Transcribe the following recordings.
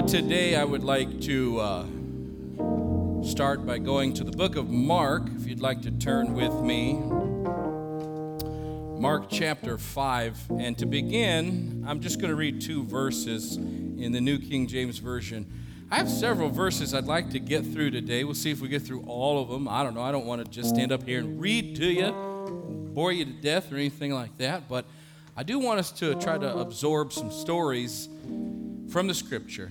But today I would like to uh, start by going to the book of Mark, if you'd like to turn with me. Mark chapter 5. And to begin, I'm just going to read two verses in the New King James Version. I have several verses I'd like to get through today. We'll see if we get through all of them. I don't know. I don't want to just stand up here and read to you, bore you to death, or anything like that. But I do want us to try to absorb some stories from the scripture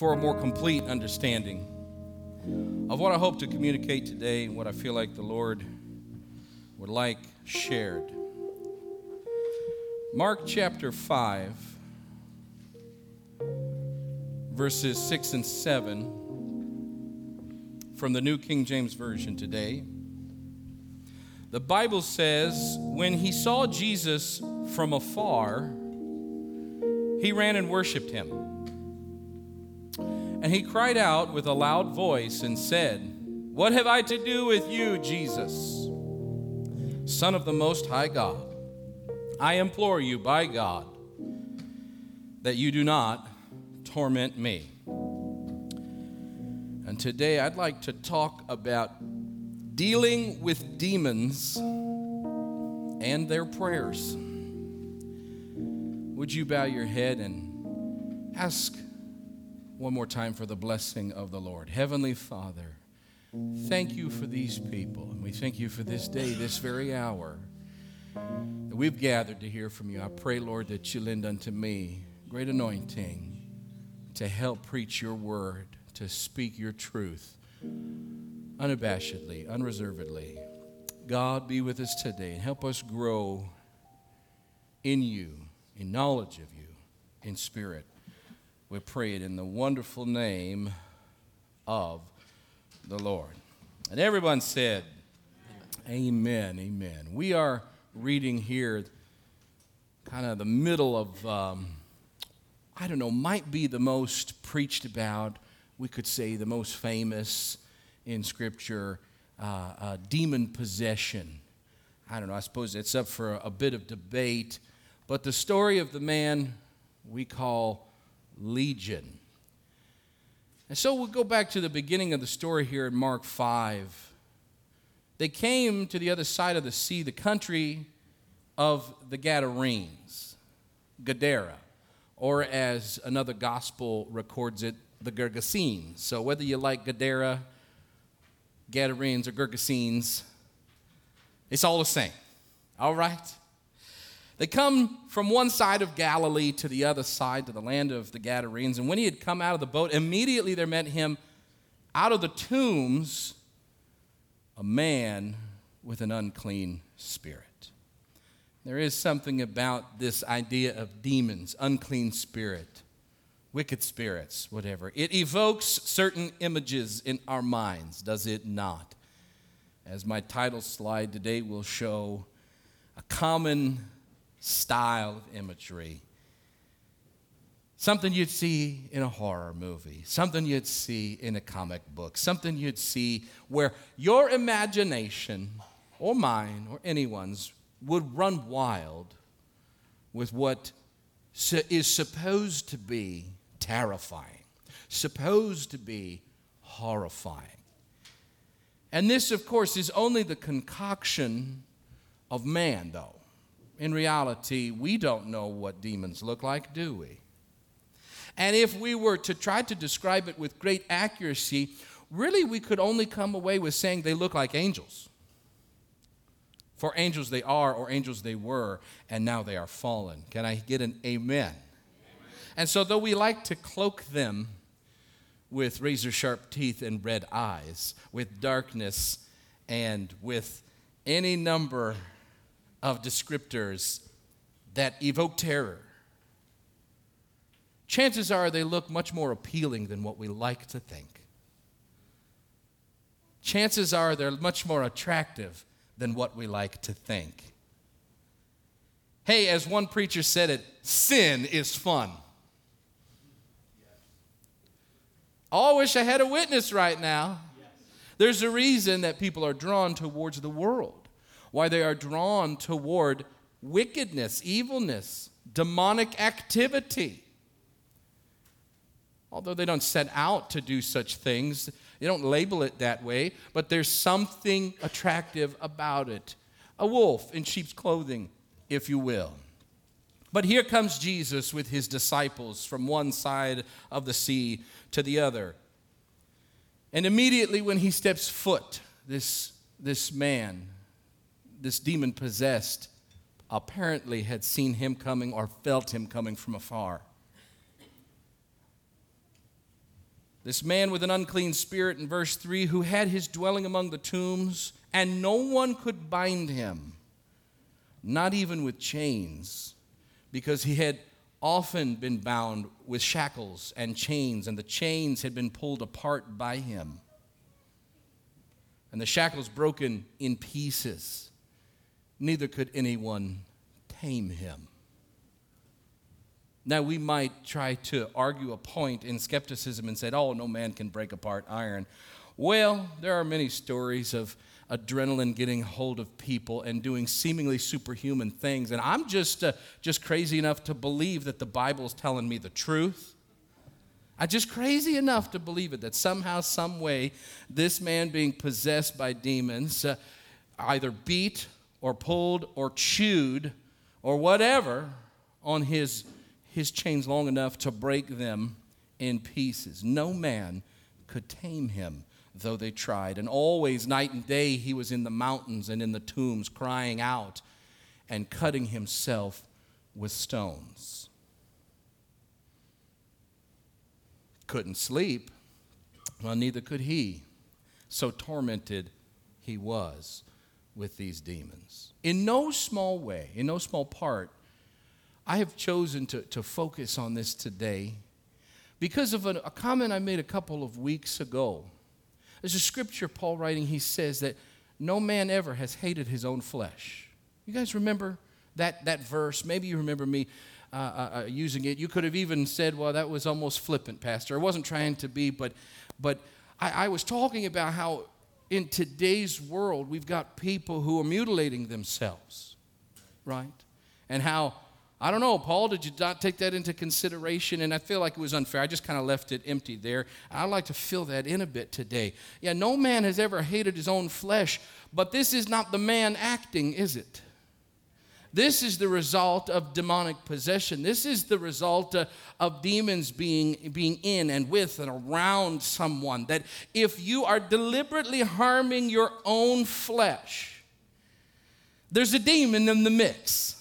for a more complete understanding of what I hope to communicate today and what I feel like the Lord would like shared. Mark chapter 5, verses 6 and 7 from the New King James Version today. The Bible says, When he saw Jesus from afar, he ran and worshiped him. And he cried out with a loud voice and said, What have I to do with you, Jesus, Son of the Most High God? I implore you by God that you do not torment me. And today I'd like to talk about dealing with demons and their prayers. Would you bow your head and ask one more time for the blessing of the Lord? Heavenly Father, thank you for these people, and we thank you for this day, this very hour that we've gathered to hear from you. I pray, Lord, that you lend unto me great anointing to help preach your word, to speak your truth unabashedly, unreservedly. God, be with us today and help us grow in you in knowledge of you, in spirit. We pray it in the wonderful name of the Lord. And everyone said, Amen, amen. We are reading here kind of the middle of, um, I don't know, might be the most preached about, we could say the most famous in Scripture, uh, uh, demon possession. I don't know, I suppose it's up for a, a bit of debate. But the story of the man we call Legion. And so we'll go back to the beginning of the story here in Mark 5. They came to the other side of the sea, the country of the Gadarenes, Gadara, or as another gospel records it, the Gergesenes. So whether you like Gadara, Gadarenes, or Gergesenes, it's all the same. All right? They come from one side of Galilee to the other side, to the land of the Gadarenes. And when he had come out of the boat, immediately there met him out of the tombs a man with an unclean spirit. There is something about this idea of demons, unclean spirit, wicked spirits, whatever. It evokes certain images in our minds, does it not? As my title slide today will show, a common style of imagery. Something you'd see in a horror movie, something you'd see in a comic book, something you'd see where your imagination, or mine, or anyone's, would run wild with what is supposed to be terrifying, supposed to be horrifying. And this, of course, is only the concoction of man, though in reality, we don't know what demons look like, do we? And if we were to try to describe it with great accuracy, really we could only come away with saying they look like angels. For angels they are, or angels they were, and now they are fallen. Can I get an amen? amen? And so, though we like to cloak them with razor sharp teeth and red eyes, with darkness, and with any number of descriptors that evoke terror. Chances are they look much more appealing than what we like to think. Chances are they're much more attractive than what we like to think. Hey, as one preacher said it, sin is fun. Oh, I wish I had a witness right now. There's a reason that people are drawn towards the world why they are drawn toward wickedness, evilness, demonic activity. although they don't set out to do such things. They don't label it that way, but there's something attractive about it. A wolf in sheep's clothing, if you will. But here comes Jesus with his disciples from one side of the sea to the other. And immediately when he steps foot, this, this man, this demon possessed, apparently had seen him coming or felt him coming from afar. This man with an unclean spirit in verse 3, who had his dwelling among the tombs, and no one could bind him, not even with chains, because he had often been bound with shackles and chains, and the chains had been pulled apart by him, and the shackles broken in pieces. Neither could anyone tame him. Now, we might try to argue a point in skepticism and say, oh, no man can break apart iron. Well, there are many stories of adrenaline getting hold of people and doing seemingly superhuman things. And I'm just, uh, just crazy enough to believe that the Bible is telling me the truth. I'm just crazy enough to believe it that somehow, some way, this man being possessed by demons uh, either beat or pulled or chewed or whatever on his his chains long enough to break them in pieces. No man could tame him, though they tried. And always, night and day, he was in the mountains and in the tombs, crying out and cutting himself with stones. Couldn't sleep. Well, neither could he. So tormented he was with these demons. In no small way, in no small part, I have chosen to, to focus on this today because of a, a comment I made a couple of weeks ago. There's a scripture, Paul writing, he says that no man ever has hated his own flesh. You guys remember that, that verse? Maybe you remember me uh, uh, uh, using it. You could have even said, well, that was almost flippant, Pastor. I wasn't trying to be, but, but I, I was talking about how in today's world we've got people who are mutilating themselves, right? And how I don't know, Paul, did you not take that into consideration? And I feel like it was unfair. I just kind of left it empty there. I'd like to fill that in a bit today. Yeah, no man has ever hated his own flesh, but this is not the man acting, is it? This is the result of demonic possession. This is the result of demons being, being in and with and around someone. That if you are deliberately harming your own flesh, there's a demon in the mix.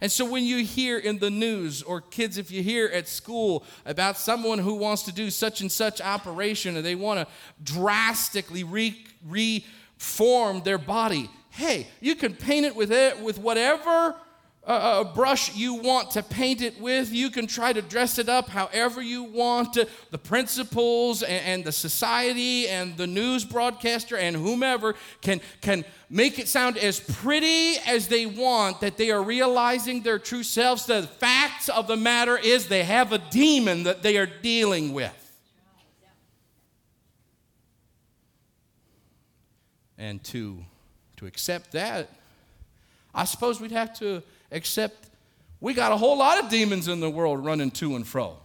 And so when you hear in the news, or kids, if you hear at school about someone who wants to do such and such operation and they want to drastically re- reform their body, hey, you can paint it with, it, with whatever uh, uh, a brush you want to paint it with. You can try to dress it up however you want. Uh, the principals and, and, the society and the news broadcaster and whomever can, can make it sound as pretty as they want that they are realizing their true selves. The facts of the matter is they have a demon that they are dealing with. And to, to accept that, I suppose we'd have to accept we got a whole lot of demons in the world running to and fro.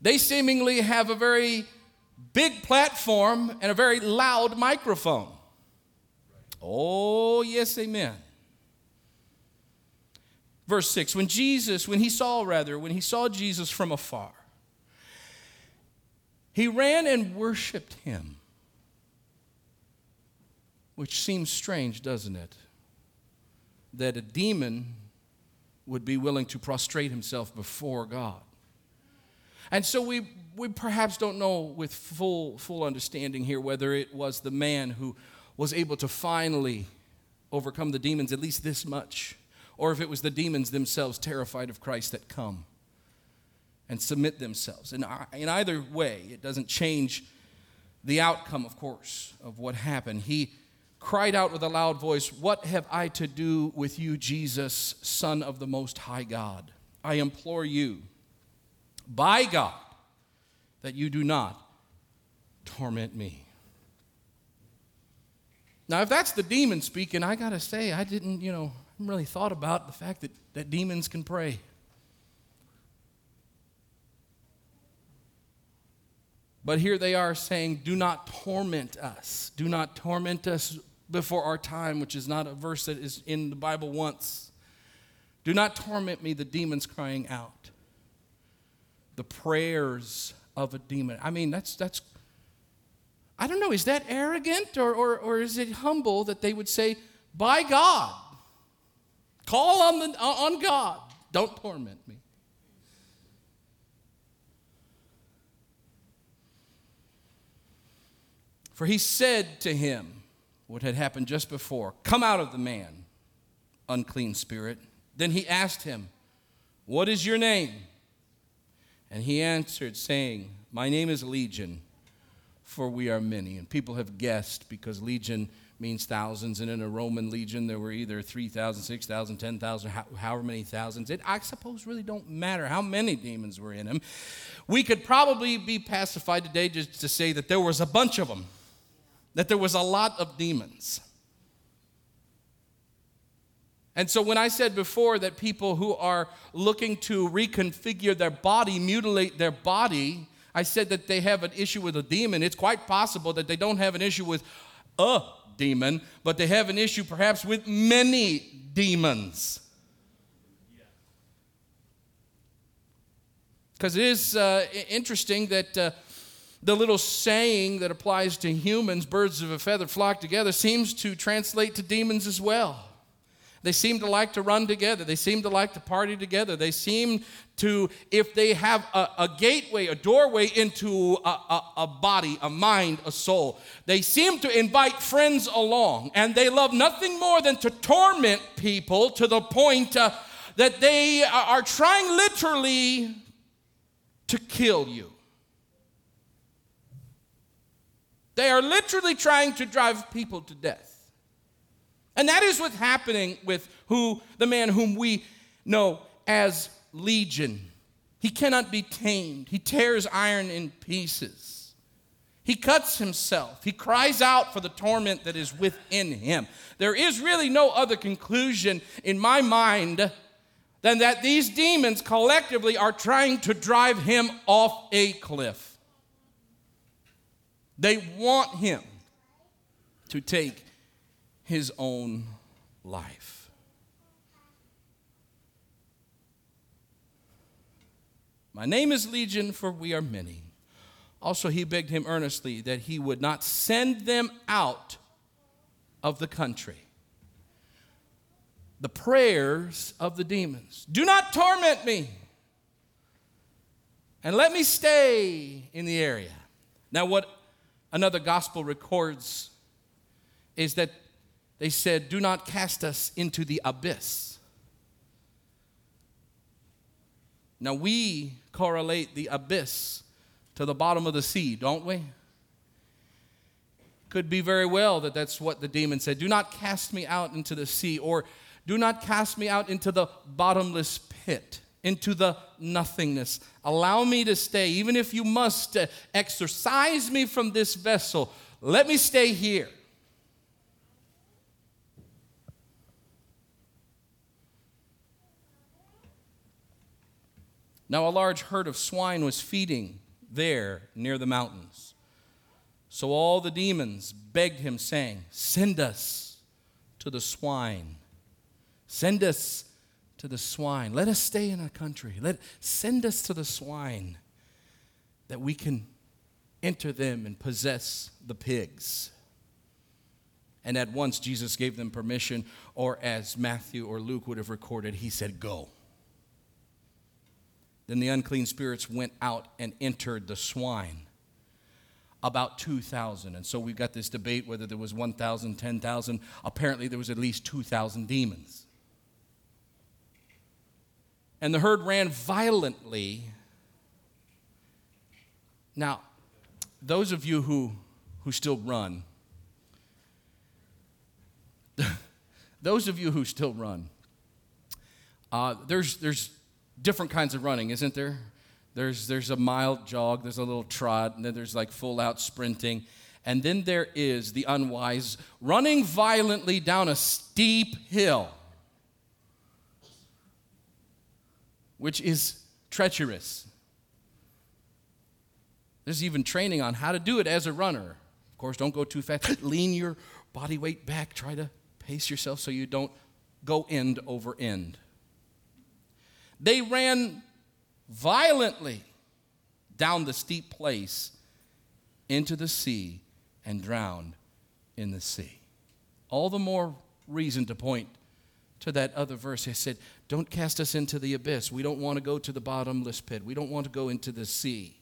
They seemingly have a very big platform and a very loud microphone. Oh, yes, amen. Verse 6 When Jesus, when he saw, rather, when he saw Jesus from afar, he ran and worshiped him. Which seems strange, doesn't it? that a demon would be willing to prostrate himself before God. And so we, we perhaps don't know with full, full understanding here whether it was the man who was able to finally overcome the demons at least this much, or if it was the demons themselves terrified of Christ that come and submit themselves. And in either way, it doesn't change the outcome, of course, of what happened. He cried out with a loud voice, What have I to do with you, Jesus, Son of the Most High God? I implore you, by God, that you do not torment me. Now, if that's the demon speaking, I gotta say, I didn't, you know, I really thought about the fact that, that demons can pray. But here they are saying, Do not torment us. Do not torment us before our time, which is not a verse that is in the Bible once. Do not torment me, the demons crying out. The prayers of a demon. I mean, that's, that's I don't know, is that arrogant or, or, or is it humble that they would say, by God, call on, the, on God, don't torment me? For he said to him what had happened just before Come out of the man, unclean spirit. Then he asked him, What is your name? And he answered, saying, My name is Legion, for we are many. And people have guessed because Legion means thousands, and in a Roman legion there were either 3,000, 6,000, 10,000, however many thousands. It, I suppose, really don't matter how many demons were in him. We could probably be pacified today just to say that there was a bunch of them that there was a lot of demons. And so, when I said before that people who are looking to reconfigure their body, mutilate their body, I said that they have an issue with a demon. It's quite possible that they don't have an issue with a demon, but they have an issue perhaps with many demons. Because it is uh, interesting that. Uh, the little saying that applies to humans, birds of a feather flock together, seems to translate to demons as well. They seem to like to run together. They seem to like to party together. They seem to, if they have a, a gateway, a doorway into a, a, a, body, a mind, a soul, they seem to invite friends along. And they love nothing more than to torment people to the point uh, that they are trying literally to kill you. They are literally trying to drive people to death. And that is what's happening with who the man whom we know as Legion. He cannot be tamed. He tears iron in pieces. He cuts himself. He cries out for the torment that is within him. There is really no other conclusion in my mind than that these demons collectively are trying to drive him off a cliff. They want him to take his own life. My name is Legion, for we are many. Also, he begged him earnestly that he would not send them out of the country. The prayers of the demons do not torment me, and let me stay in the area. Now, what another gospel records is that they said, Do not cast us into the abyss. Now, we correlate the abyss to the bottom of the sea, don't we? Could be very well that that's what the demon said. Do not cast me out into the sea, or do not cast me out into the bottomless pit into the nothingness. Allow me to stay, even if you must uh, exorcise me from this vessel. Let me stay here. Now, a large herd of swine was feeding there near the mountains. So all the demons begged him, saying, Send us to the swine. Send us to the swine. Let us stay in our country. Let send us to the swine that we can enter them and possess the pigs. And at once Jesus gave them permission, or as Matthew or Luke would have recorded, he said, Go. Then the unclean spirits went out and entered the swine. About 2,000. And so we've got this debate whether there was 1,000, 10,000. Apparently, there was at least 2,000 demons. And the herd ran violently. Now, those of you who, who still run, those of you who still run, uh, there's, there's different kinds of running, isn't there? There's, there's a mild jog, there's a little trot, and then there's like full out sprinting. And then there is the unwise running violently down a steep hill. Which is treacherous. There's even training on how to do it as a runner. Of course, don't go too fast. Lean your body weight back. Try to pace yourself so you don't go end over end. They ran violently down the steep place into the sea and drowned in the sea. All the more reason to point to that other verse. He said, Don't cast us into the abyss. We don't want to go to the bottomless pit. We don't want to go into the sea.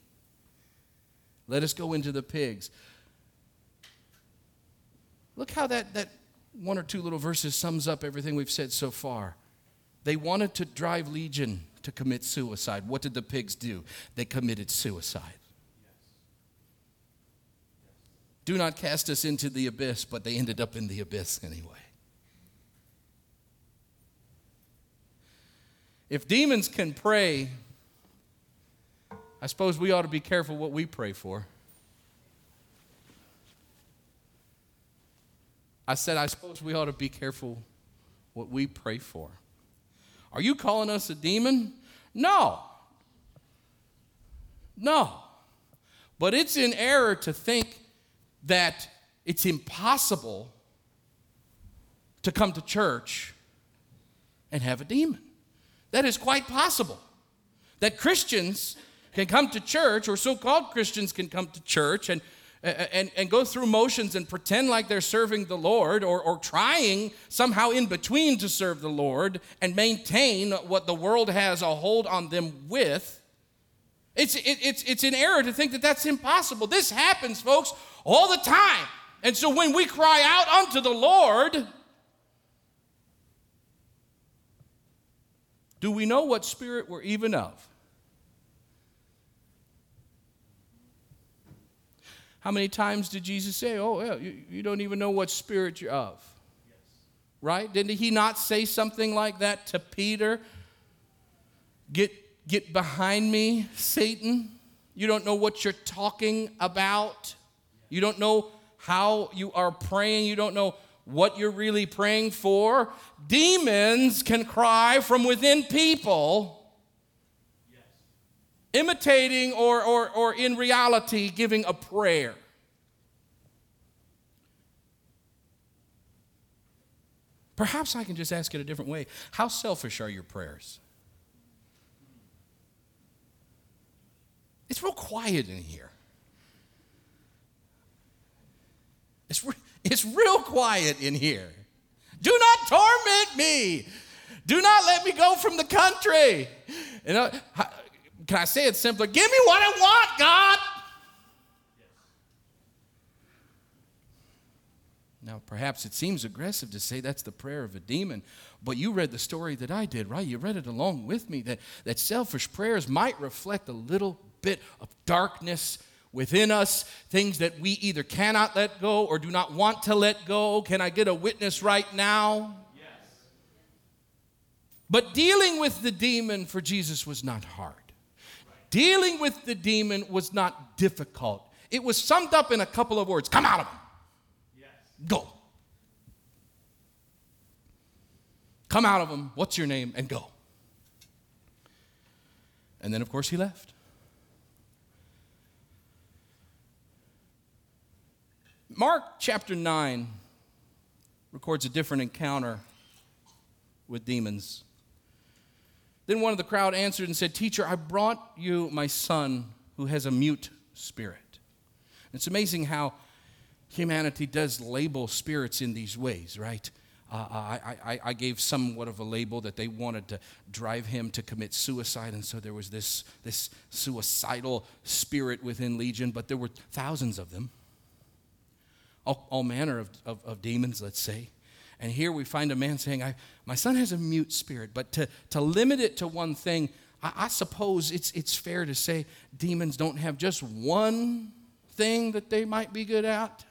Let us go into the pigs. Look how that, that one or two little verses sums up everything we've said so far. They wanted to drive Legion to commit suicide. What did the pigs do? They committed suicide. Do not cast us into the abyss, but they ended up in the abyss anyway. If demons can pray, I suppose we ought to be careful what we pray for. I said, I suppose we ought to be careful what we pray for. Are you calling us a demon? No. No. But it's in error to think that it's impossible to come to church and have a demon. That is quite possible. That Christians can come to church, or so called Christians can come to church and, and, and go through motions and pretend like they're serving the Lord or, or trying somehow in between to serve the Lord and maintain what the world has a hold on them with. It's, it, it's, it's an error to think that that's impossible. This happens, folks, all the time. And so when we cry out unto the Lord, Do we know what spirit we're even of? How many times did Jesus say, Oh, yeah, you, you don't even know what spirit you're of? Yes. Right? Didn't he not say something like that to Peter? Get, get behind me, Satan. You don't know what you're talking about. You don't know how you are praying. You don't know what you're really praying for. Demons can cry from within people, imitating or, or, or in reality giving a prayer. Perhaps I can just ask it a different way. How selfish are your prayers? It's real quiet in here. It's, re- it's real quiet in here. Do not torment me. Do not let me go from the country. You know, can I say it simpler? Give me what I want, God. Now, perhaps it seems aggressive to say that's the prayer of a demon, but you read the story that I did, right? You read it along with me that, that selfish prayers might reflect a little bit of darkness within us, things that we either cannot let go or do not want to let go. Can I get a witness right now? Yes. But dealing with the demon for Jesus was not hard. Dealing with the demon was not difficult. It was summed up in a couple of words come out of him. Yes. Go. Come out of him. What's your name? And go. And then, of course, he left. Mark chapter 9 records a different encounter with demons. Then one of the crowd answered and said, Teacher, I brought you my son who has a mute spirit. It's amazing how humanity does label spirits in these ways, right? Uh, I, I, I, gave somewhat of a label that they wanted to drive him to commit suicide, and so there was this, this suicidal spirit within Legion, but there were thousands of them all, all manner of, of, of, demons, let's say. And here we find a man saying, My son has a mute spirit. But to, to limit it to one thing, I, I suppose it's, it's fair to say demons don't have just one thing that they might be good at.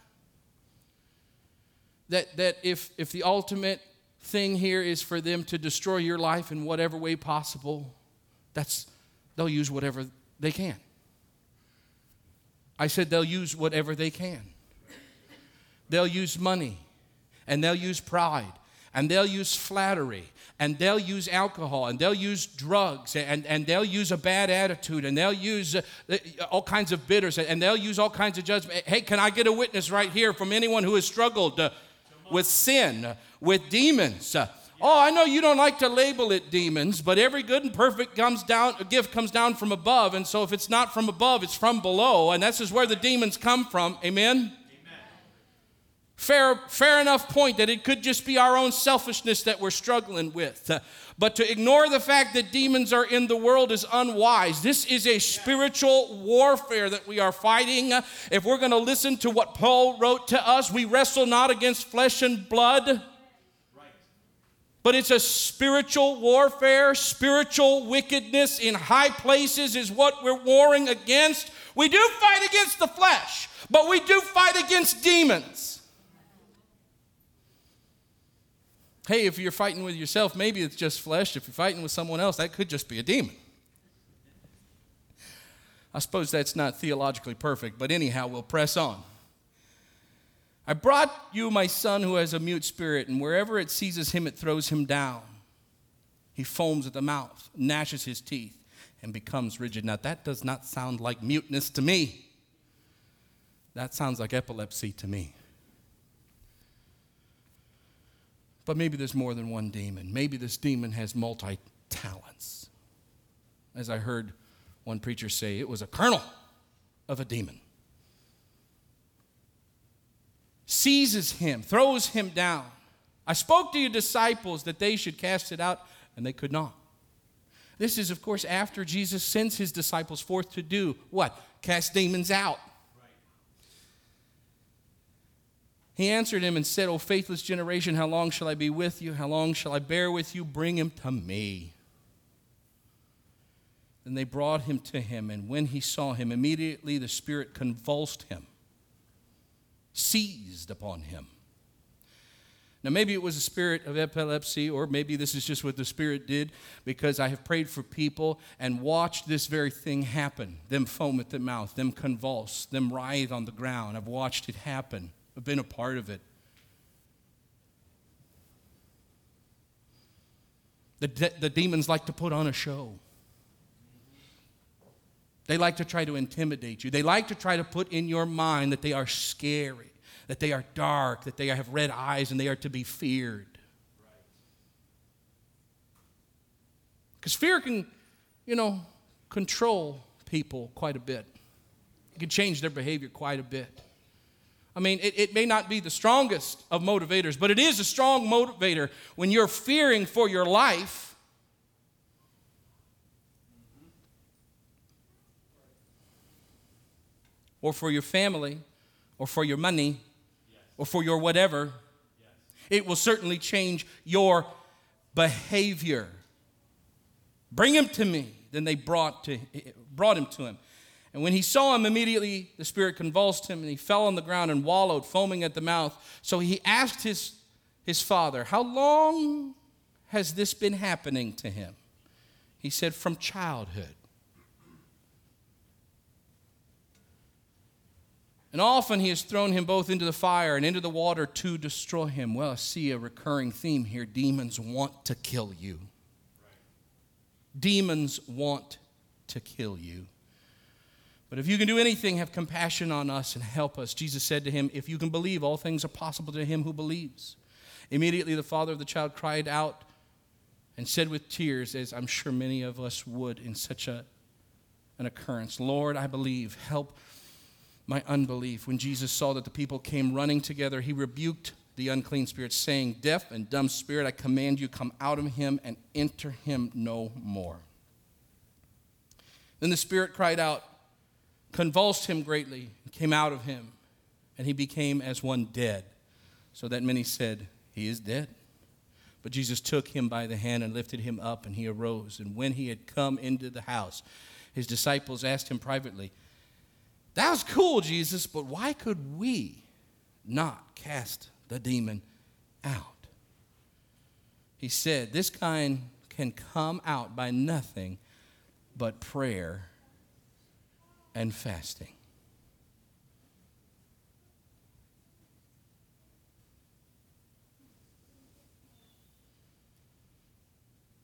That, that if, if the ultimate thing here is for them to destroy your life in whatever way possible, that's, they'll use whatever they can. I said they'll use whatever they can. They'll use money and they'll use pride and they'll use flattery and they'll use alcohol and they'll use drugs and, and they'll use a bad attitude and they'll use uh, all kinds of bitters and they'll use all kinds of judgment. Hey, can I get a witness right here from anyone who has struggled uh, with sin, with demons? Uh, oh, I know you don't like to label it demons, but every good and perfect comes down, gift comes down from above. And so if it's not from above, it's from below. And this is where the demons come from. Amen? Fair, fair enough point that it could just be our own selfishness that we're struggling with. Uh, but to ignore the fact that demons are in the world is unwise. This is a spiritual warfare that we are fighting. Uh, if we're going to listen to what Paul wrote to us, we wrestle not against flesh and blood. But it's a spiritual warfare. Spiritual wickedness in high places is what we're warring against. We do fight against the flesh, but we do fight against demons. Hey, if you're fighting with yourself, maybe it's just flesh. If you're fighting with someone else, that could just be a demon. I suppose that's not theologically perfect, but anyhow, we'll press on. I brought you my son who has a mute spirit, and wherever it seizes him, it throws him down. He foams at the mouth, gnashes his teeth, and becomes rigid. Now, that does not sound like muteness to me. That sounds like epilepsy to me. But maybe there's more than one demon. Maybe this demon has multi talents. As I heard one preacher say, it was a colonel of a demon. Seizes him, throws him down. I spoke to your disciples that they should cast it out, and they could not. This is, of course, after Jesus sends his disciples forth to do what? Cast demons out. He answered him and said, O faithless generation, how long shall I be with you? How long shall I bear with you? Bring him to me. Then they brought him to him, and when he saw him, immediately the Spirit convulsed him, seized upon him. Now, maybe it was a spirit of epilepsy, or maybe this is just what the Spirit did, because I have prayed for people and watched this very thing happen them foam at the mouth, them convulse, them writhe on the ground. I've watched it happen. I've been a part of it. The, de- the demons like to put on a show. They like to try to intimidate you. They like to try to put in your mind that they are scary, that they are dark, that they have red eyes, and they are to be feared. Because fear can, you know, control people quite a bit. It can change their behavior quite a bit. I mean, it, it, may not be the strongest of motivators, but it is a strong motivator when you're fearing for your life. Or for your family, or for your money, or for your whatever. It will certainly change your behavior. Bring him to me. Then they brought, to, brought him to him. And when he saw him, immediately the spirit convulsed him, and he fell on the ground and wallowed, foaming at the mouth. So he asked his, his father, How long has this been happening to him? He said, From childhood. And often he has thrown him both into the fire and into the water to destroy him. Well, I see a recurring theme here. Demons want to kill you. Demons want to kill you. But if you can do anything, have compassion on us and help us. Jesus said to him, If you can believe, all things are possible to him who believes. Immediately, the father of the child cried out and said with tears, as I'm sure many of us would in such a, an occurrence, Lord, I believe. Help my unbelief. When Jesus saw that the people came running together, he rebuked the unclean spirit, saying, Deaf and dumb spirit, I command you, come out of him and enter him no more. Then the spirit cried out, convulsed him greatly, came out of him, and he became as one dead, so that many said, He is dead. But Jesus took him by the hand and lifted him up, and he arose. And when he had come into the house, his disciples asked him privately, That was cool, Jesus, but why could we not cast the demon out? He said, This kind can come out by nothing but prayer and fasting.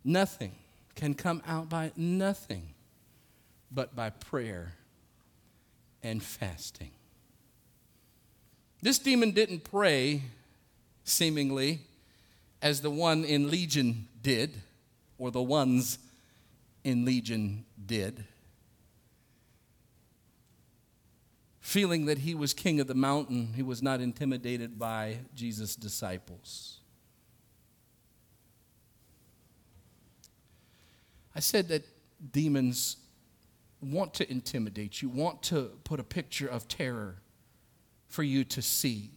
Nothing can come out by nothing but by prayer and fasting. This demon didn't pray, seemingly, as the one in Legion did, or the ones in Legion did. Feeling that he was king of the mountain, he was not intimidated by Jesus' disciples. I said that demons want to intimidate you, want to put a picture of terror for you to see.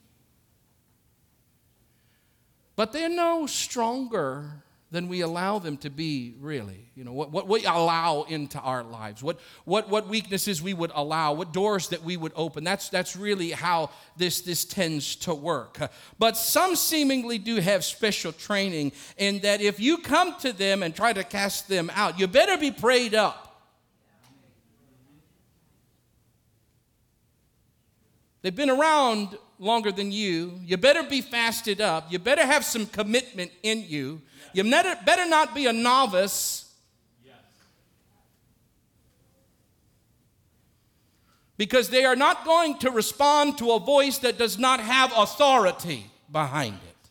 But they're no stronger than we allow them to be, really. You know, what, what we allow into our lives, what, what, what weaknesses we would allow, what doors that we would open. That's, that's really how this, this tends to work. But some seemingly do have special training in that if you come to them and try to cast them out, you better be prayed up. They've been around longer than you. You better be fasted up. You better have some commitment in you. You better not be a novice. Because they are not going to respond to a voice that does not have authority behind it.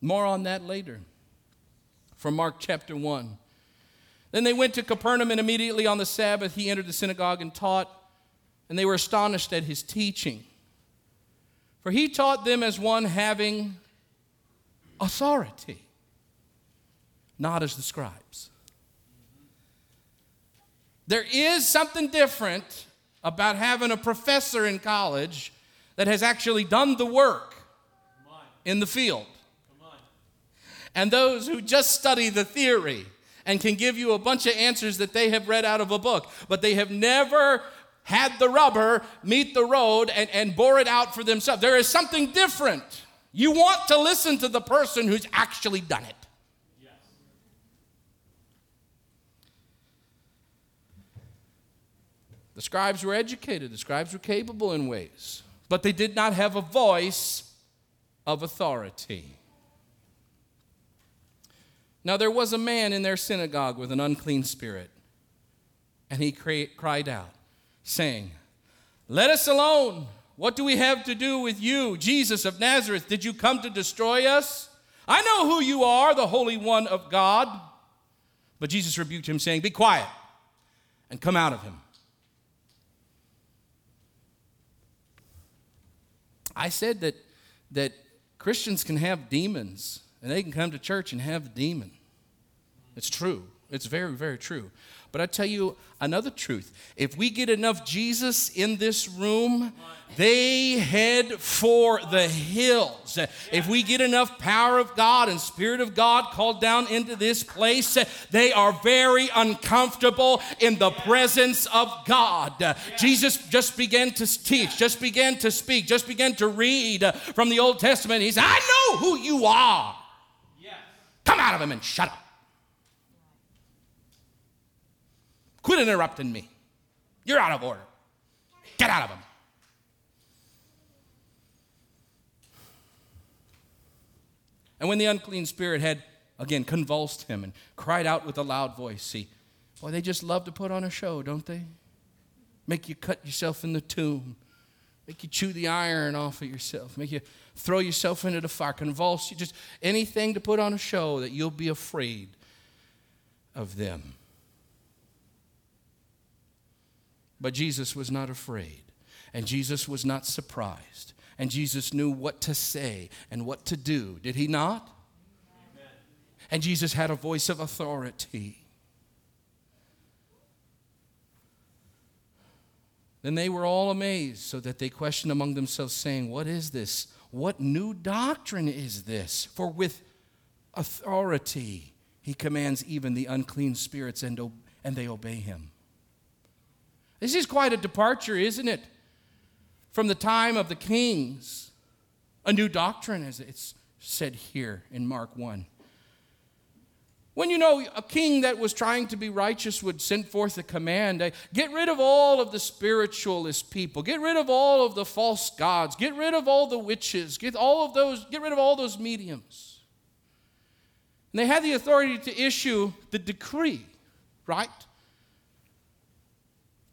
More on that later from Mark chapter 1. Then they went to Capernaum, and immediately on the Sabbath he entered the synagogue and taught and they were astonished at his teaching. For he taught them as one having authority, not as the scribes. There is something different about having a professor in college that has actually done the work in the field. And those who just study the theory and can give you a bunch of answers that they have read out of a book, but they have never had the rubber meet the road and, and bore it out for themselves. There is something different. You want to listen to the person who's actually done it. Yes. The scribes were educated, the scribes were capable in ways, but they did not have a voice of authority. Now, there was a man in their synagogue with an unclean spirit, and he cried out saying, Let us alone. What do we have to do with you, Jesus of Nazareth? Did you come to destroy us? I know who you are, the Holy One of God. But Jesus rebuked him, saying, Be quiet and come out of him. I said that, that Christians can have demons and they can come to church and have a demon. It's true. It's very, very true. But I tell you another truth. If we get enough Jesus in this room, they head for the hills. If we get enough power of God and Spirit of God called down into this place, they are very uncomfortable in the presence of God. Jesus just began to teach, just began to speak, just began to read from the Old Testament. He said, I know who you are. Come out of him and shut up. Quit interrupting me. You're out of order. Get out of him. And when the unclean spirit had again convulsed him and cried out with a loud voice, see, boy, they just love to put on a show, don't they? Make you cut yourself in the tomb, make you chew the iron off of yourself, make you throw yourself into the fire, convulse you, just anything to put on a show that you'll be afraid of them. But Jesus was not afraid, and Jesus was not surprised, and Jesus knew what to say and what to do. Did he not? Amen. And Jesus had a voice of authority. Then they were all amazed, so that they questioned among themselves, saying, What is this? What new doctrine is this? For with authority he commands even the unclean spirits, and, and they obey him. This is quite a departure, isn't it? From the time of the kings. A new doctrine, as it's said here in Mark 1. When you know a king that was trying to be righteous would send forth a command eh, get rid of all of the spiritualist people, get rid of all of the false gods, get rid of all the witches, get all of those, get rid of all those mediums. And they had the authority to issue the decree, right?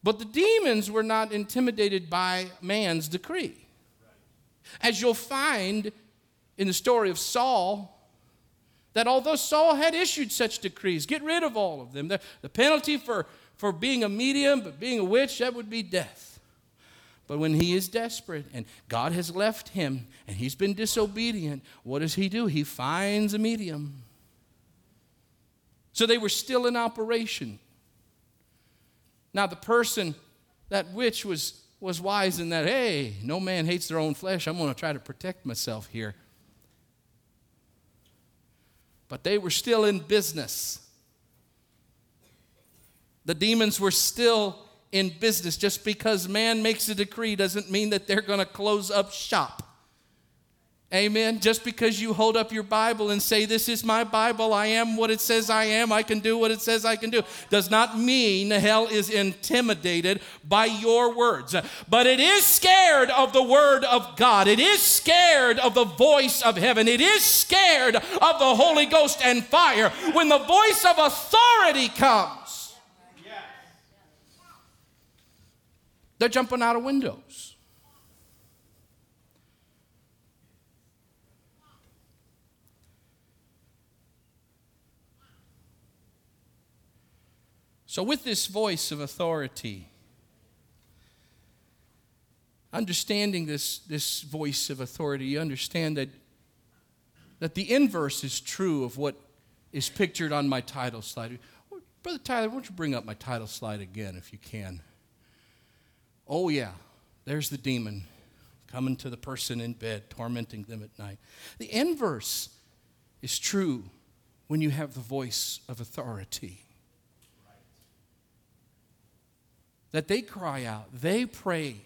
But the demons were not intimidated by man's decree. As you'll find in the story of Saul, that although Saul had issued such decrees, get rid of all of them, the, the penalty for, for being a medium, but being a witch, that would be death. But when he is desperate and God has left him and he's been disobedient, what does he do? He finds a medium. So they were still in operation. Now, the person, that witch, was, was wise in that, hey, no man hates their own flesh. I'm going to try to protect myself here. But they were still in business. The demons were still in business. Just because man makes a decree doesn't mean that they're going to close up shop. Amen. Just because you hold up your Bible and say, This is my Bible, I am what it says I am, I can do what it says I can do, does not mean hell is intimidated by your words. But it is scared of the Word of God. It is scared of the voice of heaven. It is scared of the Holy Ghost and fire. When the voice of authority comes, they're jumping out of windows. So, with this voice of authority, understanding this, this voice of authority, you understand that, that the inverse is true of what is pictured on my title slide. Brother Tyler, won't you bring up my title slide again if you can? Oh, yeah, there's the demon coming to the person in bed, tormenting them at night. The inverse is true when you have the voice of authority. That they cry out, they pray.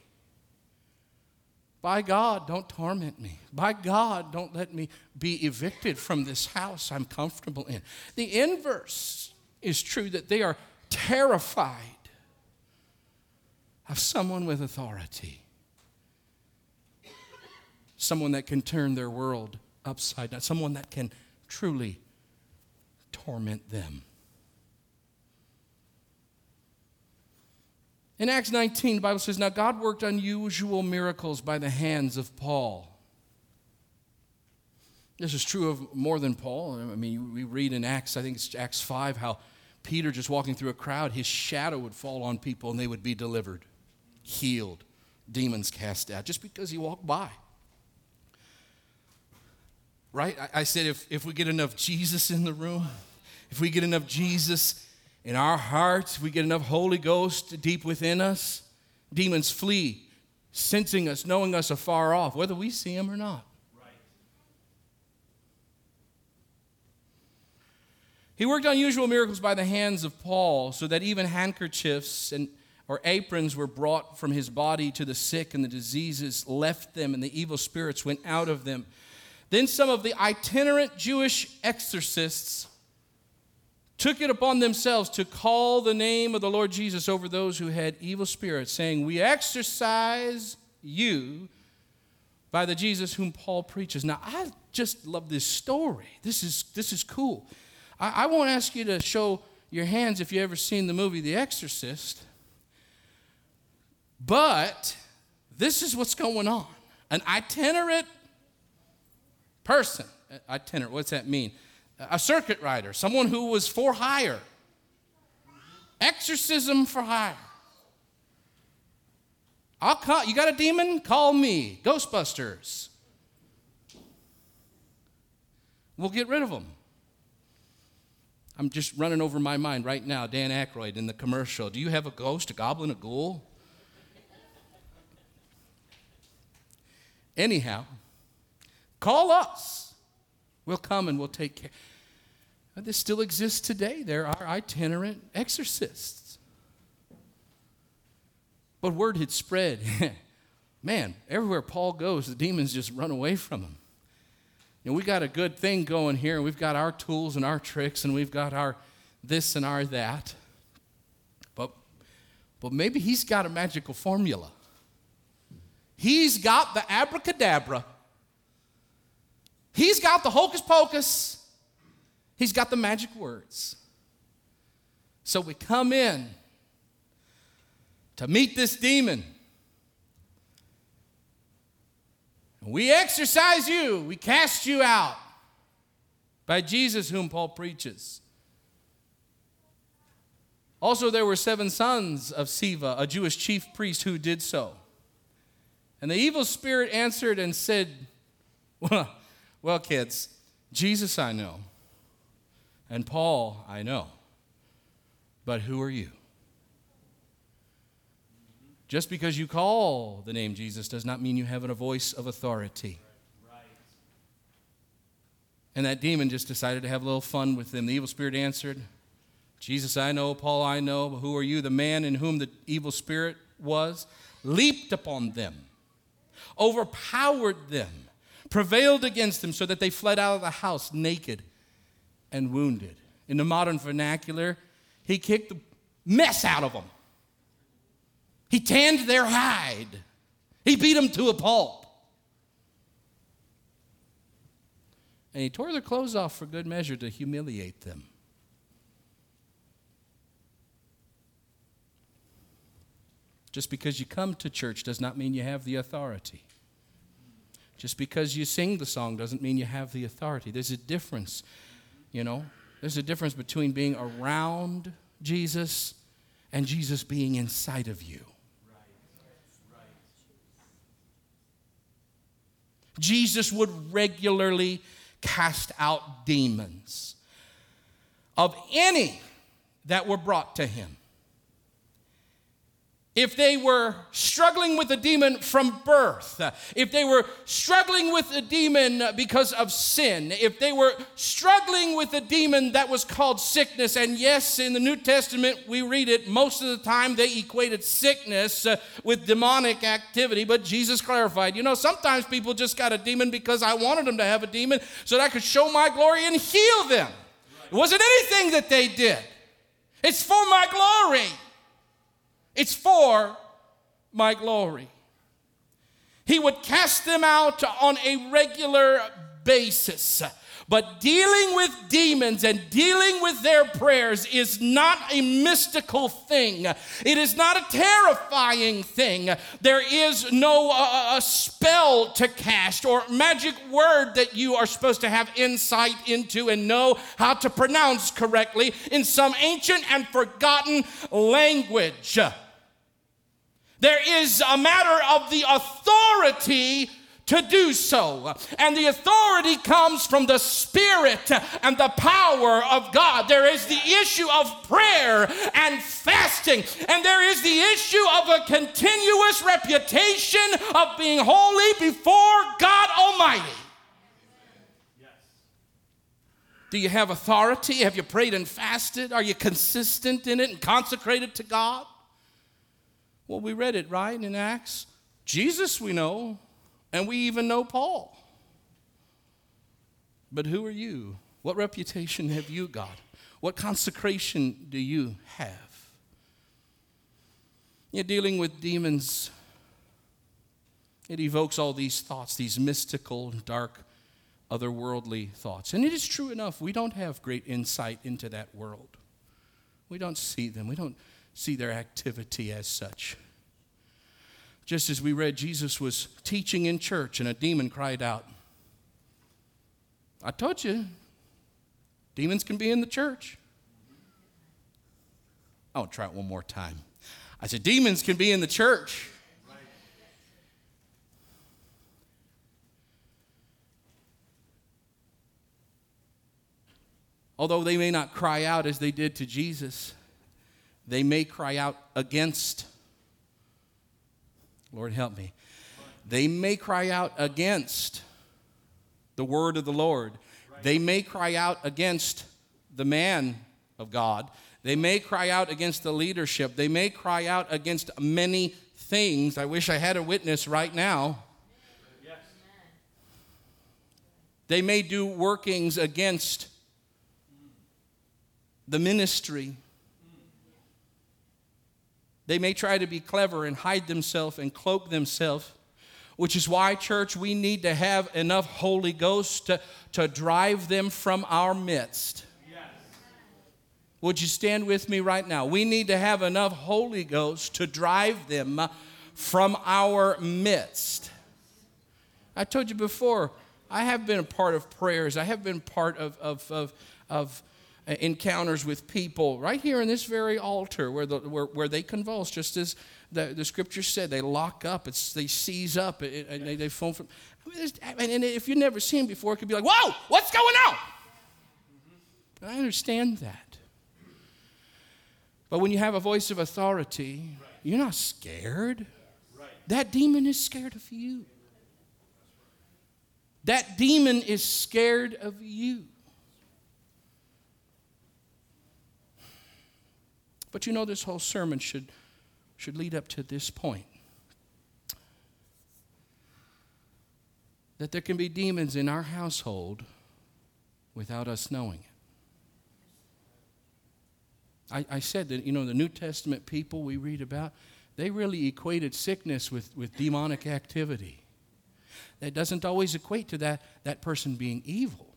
By God, don't torment me. By God, don't let me be evicted from this house I'm comfortable in. The inverse is true that they are terrified of someone with authority, someone that can turn their world upside down, someone that can truly torment them. In Acts 19, the Bible says, Now God worked unusual miracles by the hands of Paul. This is true of more than Paul. I mean, we read in Acts, I think it's Acts 5, how Peter just walking through a crowd, his shadow would fall on people and they would be delivered, healed, demons cast out, just because he walked by. Right? I, I said, if, if we get enough Jesus in the room, if we get enough Jesus in our hearts, we get enough Holy Ghost deep within us, demons flee, sensing us, knowing us afar off, whether we see them or not. Right. He worked unusual miracles by the hands of Paul, so that even handkerchiefs and or aprons were brought from his body to the sick, and the diseases left them, and the evil spirits went out of them. Then some of the itinerant Jewish exorcists took it upon themselves to call the name of the Lord Jesus over those who had evil spirits, saying, We exorcise you by the Jesus whom Paul preaches. Now, I just love this story. This is, this is cool. I, I won't ask you to show your hands if you've ever seen the movie The Exorcist, but this is what's going on. An itinerant person, uh, itinerant, what's that mean? A circuit rider, someone who was for hire. Exorcism for hire. I'll call, you got a demon? Call me. Ghostbusters. We'll get rid of them. I'm just running over my mind right now. Dan Aykroyd in the commercial. Do you have a ghost, a goblin, a ghoul? Anyhow, call us. We'll come and we'll take care. This still exists today. There are itinerant exorcists. But word had spread. Man, everywhere Paul goes, the demons just run away from him. You know, we got a good thing going here. We've got our tools and our tricks, and we've got our this and our that. But, but maybe he's got a magical formula. He's got the abracadabra. He's got the hocus pocus. He's got the magic words. So we come in to meet this demon. We exorcise you, we cast you out by Jesus, whom Paul preaches. Also, there were seven sons of Sceva, a Jewish chief priest, who did so. And the evil spirit answered and said, Well, well kids, Jesus I know, and Paul I know, but who are you? Just because you call the name Jesus does not mean you have a voice of authority. And that demon just decided to have a little fun with them. The evil spirit answered, Jesus I know, Paul I know, but who are you? The man in whom the evil spirit was leaped upon them, overpowered them, prevailed against them so that they fled out of the house naked and wounded. In the modern vernacular, he kicked the mess out of them. He tanned their hide. He beat them to a pulp. And he tore their clothes off for good measure to humiliate them. Just because you come to church does not mean you have the authority. Just because you sing the song doesn't mean you have the authority. There's a difference, you know. There's a difference between being around Jesus and Jesus being inside of you. Jesus would regularly cast out demons of any that were brought to him if they were struggling with a demon from birth, if they were struggling with a demon because of sin, if they were struggling with a demon that was called sickness, and yes, in the New Testament we read it, most of the time they equated sickness uh, with demonic activity, but Jesus clarified, you know, sometimes people just got a demon because I wanted them to have a demon so that I could show my glory and heal them. It wasn't anything that they did, it's for my glory. It's for my glory. He would cast them out on a regular basis. But dealing with demons and dealing with their prayers is not a mystical thing. It is not a terrifying thing. There is no uh, uh spell to cast or magic word that you are supposed to have insight into and know how to pronounce correctly in some ancient and forgotten language. There is a matter of the authority to do so. And the authority comes from the Spirit and the power of God. There is the issue of prayer and fasting, and there is the issue of a continuous reputation of being holy before God Almighty. Yes. Do you have authority? Have you prayed and fasted? Are you consistent in it and consecrated to God? Well, we read it, right, in Acts. Jesus we know, and we even know Paul. But who are you? What reputation have you got? What consecration do you have? You're dealing with demons. It evokes all these thoughts, these mystical, dark, otherworldly thoughts. And it is true enough, we don't have great insight into that world. We don't see them. We don't see their activity as such. Just as we read, Jesus was teaching in church and a demon cried out. I told you, demons can be in the church. I'll try it one more time. I said, demons can be in the church. Although they may not cry out as they did to Jesus, they may cry out against. Lord, help me. They may cry out against the word of the Lord. They may cry out against the man of God. They may cry out against the leadership. They may cry out against many things. I wish I had a witness right now. They may do workings against the ministry. They may try to be clever and hide themselves and cloak themselves, which is why, church, we need to have enough Holy Ghost to, to drive them from our midst. Yes. Would you stand with me right now? We need to have enough Holy Ghost to drive them uh, from our midst. I told you before, I have been a part of prayers, I have been part of, of, of, of Uh, encounters with people right here in this very altar where, the, where, where they convulse, just as the, the scripture said, they lock up, it's, they seize up, and they, they foam from. I mean, and if you've never seen before, it could be like, whoa, what's going on? And I understand that. But when you have a voice of authority, you're not scared. That demon is scared of you. That demon is scared of you. But you know, this whole sermon should, should lead up to this point that there can be demons in our household without us knowing it. I, I said that, you know, the New Testament people we read about, they really equated sickness with, with demonic activity. That doesn't always equate to that, that person being evil.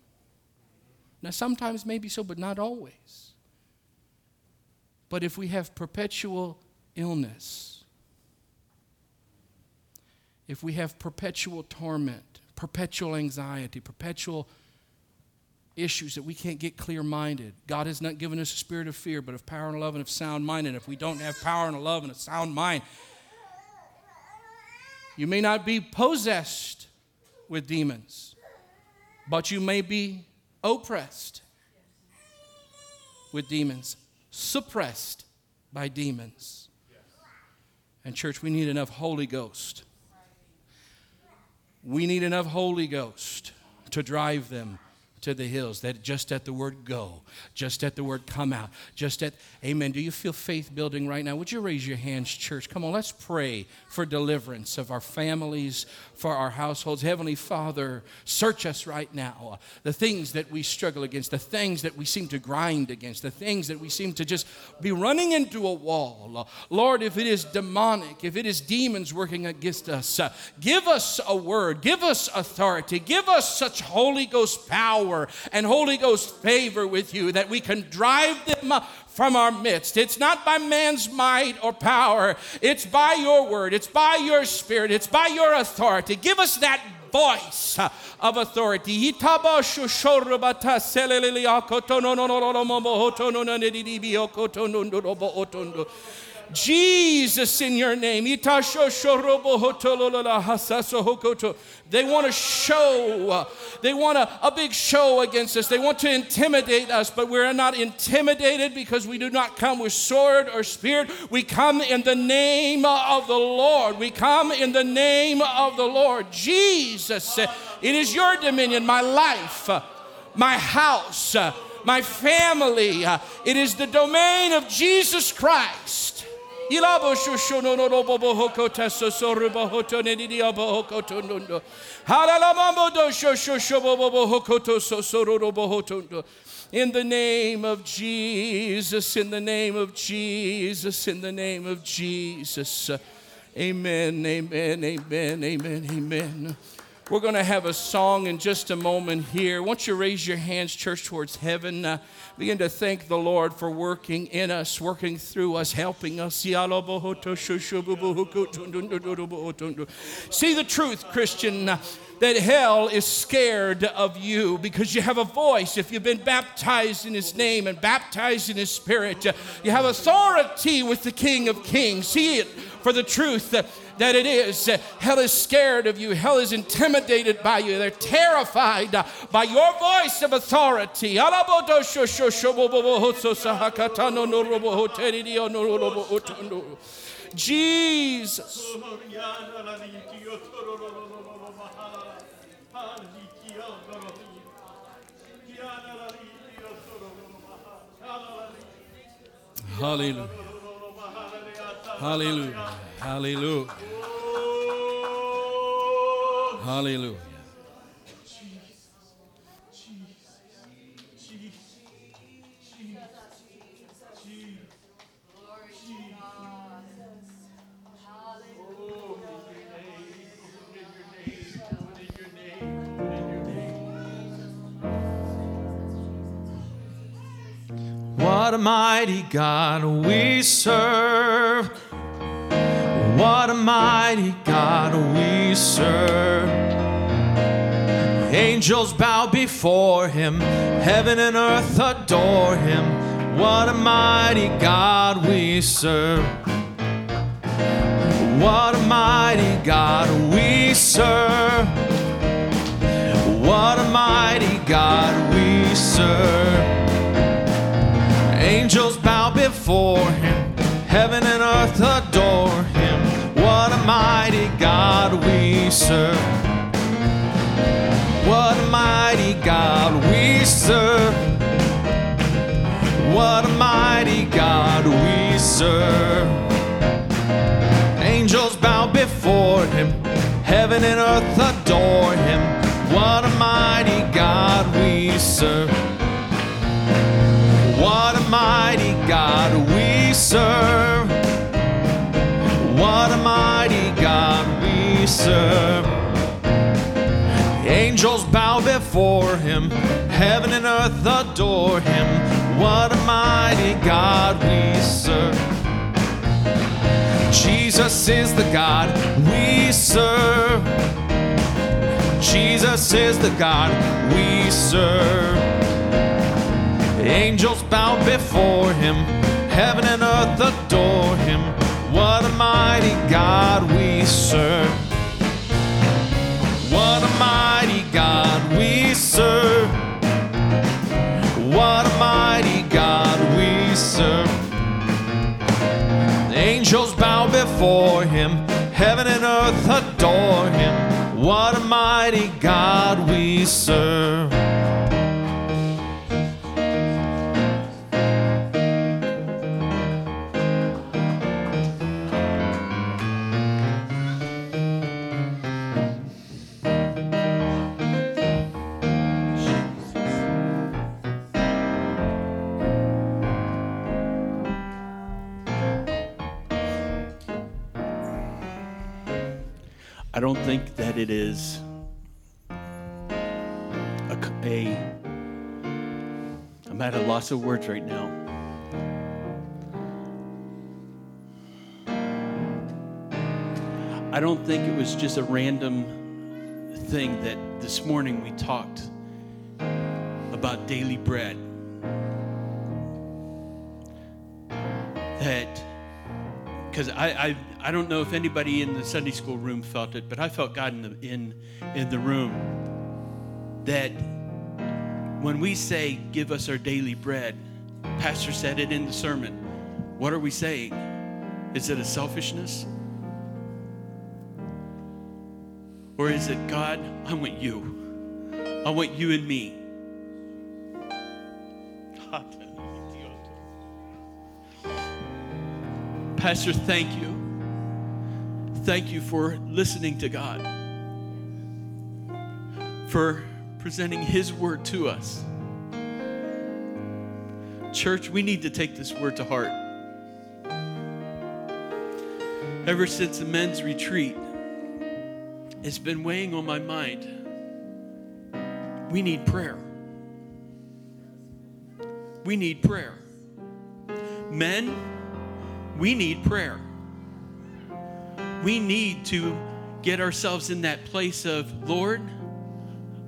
Now, sometimes maybe so, but not always. But if we have perpetual illness, if we have perpetual torment, perpetual anxiety, perpetual issues that we can't get clear minded. God has not given us a spirit of fear, but of power and love and of sound mind. And if we don't have power and love and a sound mind, you may not be possessed with demons, but you may be oppressed with demons suppressed by demons. And, church, we need enough Holy Ghost. We need enough Holy Ghost to drive them to the hills, that just at the word go, just at the word come out, just at, amen. Do you feel faith building right now? Would you raise your hands, church? Come on, let's pray for deliverance of our families, for our households. Heavenly Father, search us right now. The things that we struggle against, the things that we seem to grind against, the things that we seem to just be running into a wall. Lord, if it is demonic, if it is demons working against us, give us a word, give us authority, give us such Holy Ghost power and Holy Ghost favor with you that we can drive them from our midst. It's not by man's might or power, it's by your word, it's by your spirit, it's by your authority. Give us that voice of authority. Jesus in your name. They want to show, they want a, a big show against us. They want to intimidate us, but we're not intimidated because we do not come with sword or spear. We come in the name of the Lord. We come in the name of the Lord. Jesus, it is your dominion, my life, my house, my family. It is the domain of Jesus Christ. In the name of Jesus, in the name of Jesus, in the name of Jesus. Amen, amen, amen, amen, amen. We're going to have a song in just a moment here. Won't you raise your hands, church, towards heaven? Uh, begin to thank the Lord for working in us, working through us, helping us. See the truth, Christian. Uh, that hell is scared of you because you have a voice. If you've been baptized in His name and baptized in His Spirit, uh, you have authority with the King of Kings. See it for the truth that it is. Hell is scared of you, hell is intimidated by you, they're terrified by your voice of authority. Jesus. Hallelujah. Hallelujah. Hallelujah. Hallelujah. What a mighty God we serve. What a mighty God we serve. Angels bow before him, heaven and earth adore him. What a mighty God we serve. What a mighty God we serve. What a mighty God we serve. Angels bow before him, heaven and earth adore him. What a mighty God we serve. What a mighty God we serve. What a mighty God we serve. Angels bow before him, heaven and earth adore him. What a mighty God we serve. What a mighty God we serve. We serve. Angels bow before him, heaven and earth adore him. What a mighty God we serve. Jesus is the God we serve. Jesus is the God we serve. Angels bow before him, heaven and earth adore him. What a mighty God we serve. A mighty God we serve. What a mighty God we serve. Angels bow before him, heaven and earth adore him. What a mighty God we serve. I don't think that it is a, a I'm at a loss of words right now. I don't think it was just a random thing that this morning we talked about daily bread. That because I, I I don't know if anybody in the Sunday school room felt it, but I felt God in the in in the room that when we say give us our daily bread, Pastor said it in the sermon. What are we saying? Is it a selfishness? Or is it God, I want you. I want you and me. Pastor, thank you. Thank you for listening to God, for presenting His word to us. Church, we need to take this word to heart. Ever since the men's retreat, it's been weighing on my mind. We need prayer. We need prayer. Men, we need prayer. We need to get ourselves in that place of, Lord,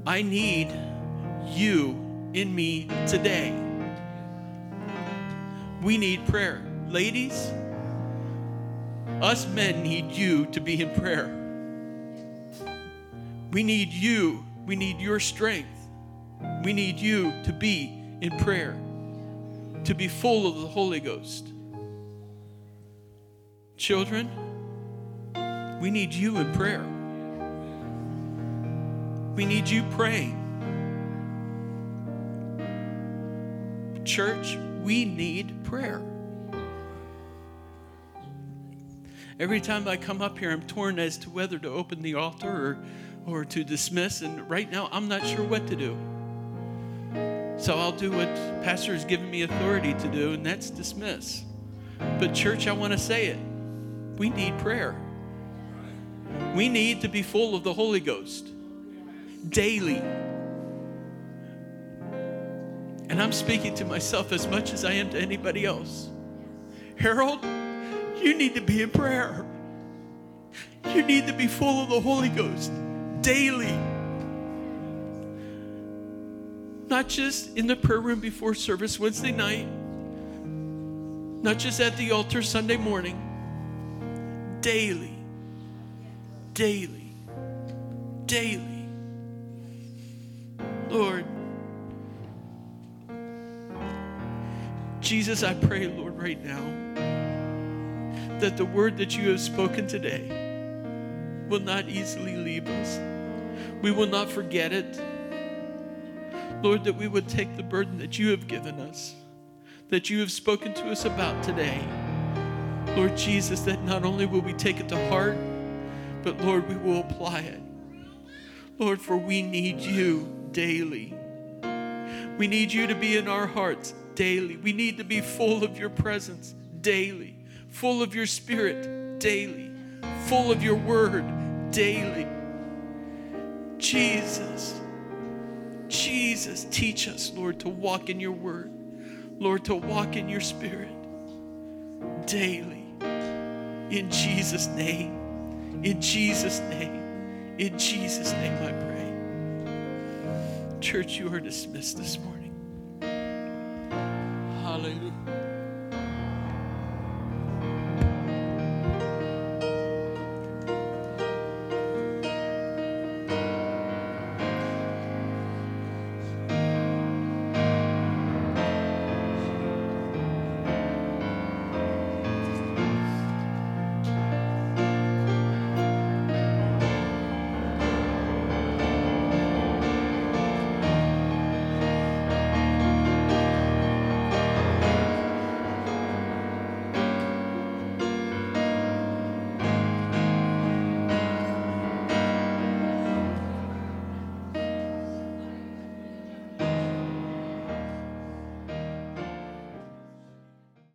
I need you in me today. We need prayer. Ladies, us men need you to be in prayer. We need you. We need your strength. We need you to be in prayer, to be full of the Holy Ghost. Children, we need you in prayer. We need you praying. Church, we need prayer. Every time I come up here, I'm torn as to whether to open the altar or, or to dismiss. And right now, I'm not sure what to do. So I'll do what Pastor has given me authority to do, and that's dismiss. But, church, I want to say it. We need prayer. We need to be full of the Holy Ghost daily. And I'm speaking to myself as much as I am to anybody else. Harold, you need to be in prayer. You need to be full of the Holy Ghost daily. Not just in the prayer room before service Wednesday night, not just at the altar Sunday morning, daily, daily, daily. Lord, Jesus, I pray, Lord, right now, that the word that you have spoken today will not easily leave us. We will not forget it. Lord, that we would take the burden that you have given us, that you have spoken to us about today. Lord Jesus, that not only will we take it to heart, but Lord, we will apply it. Lord, for we need you daily. We need you to be in our hearts daily. We need to be full of your presence daily, full of your spirit daily, full of your word daily. Jesus, Jesus, teach us, Lord, to walk in your word, Lord, to walk in your spirit daily. In Jesus' name, in Jesus' name, in Jesus' name, I pray. Church, you are dismissed this morning. Hallelujah.